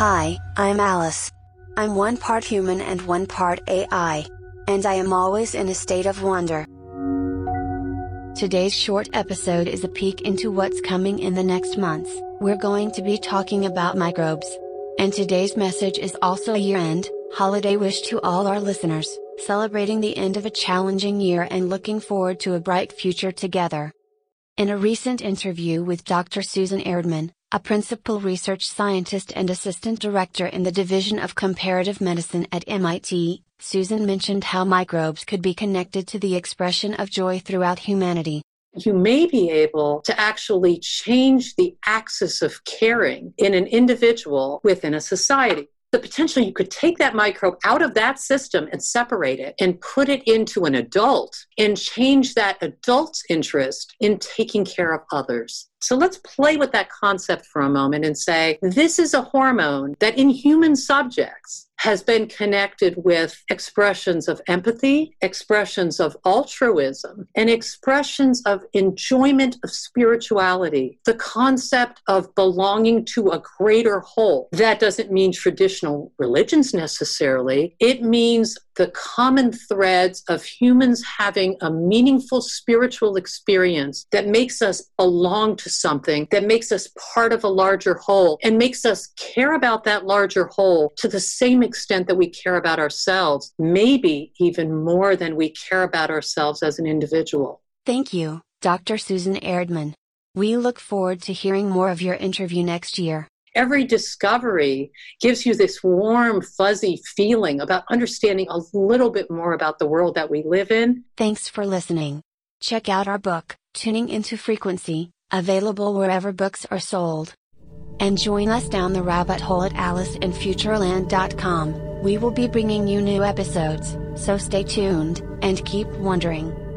Hi, I'm Alice. I'm one part human and one part AI. And I am always in a state of wonder. Today's short episode is a peek into what's coming in the next months. We're going to be talking about microbes. And today's message is also a year end, holiday wish to all our listeners, celebrating the end of a challenging year and looking forward to a bright future together. In a recent interview with Dr. Susan Erdman, a principal research scientist and assistant director in the Division of Comparative Medicine at MIT, Susan mentioned how microbes could be connected to the expression of joy throughout humanity. You may be able to actually change the axis of caring in an individual within a society the potential you could take that microbe out of that system and separate it and put it into an adult and change that adult's interest in taking care of others. So let's play with that concept for a moment and say this is a hormone that in human subjects has been connected with expressions of empathy, expressions of altruism, and expressions of enjoyment of spirituality. The concept of belonging to a greater whole. That doesn't mean traditional religions necessarily, it means the common threads of humans having a meaningful spiritual experience that makes us belong to something, that makes us part of a larger whole, and makes us care about that larger whole to the same extent that we care about ourselves, maybe even more than we care about ourselves as an individual. Thank you, Dr. Susan Erdman. We look forward to hearing more of your interview next year every discovery gives you this warm, fuzzy feeling about understanding a little bit more about the world that we live in. Thanks for listening. Check out our book, Tuning into Frequency, available wherever books are sold. And join us down the rabbit hole at AliceInFutureland.com. We will be bringing you new episodes, so stay tuned and keep wondering.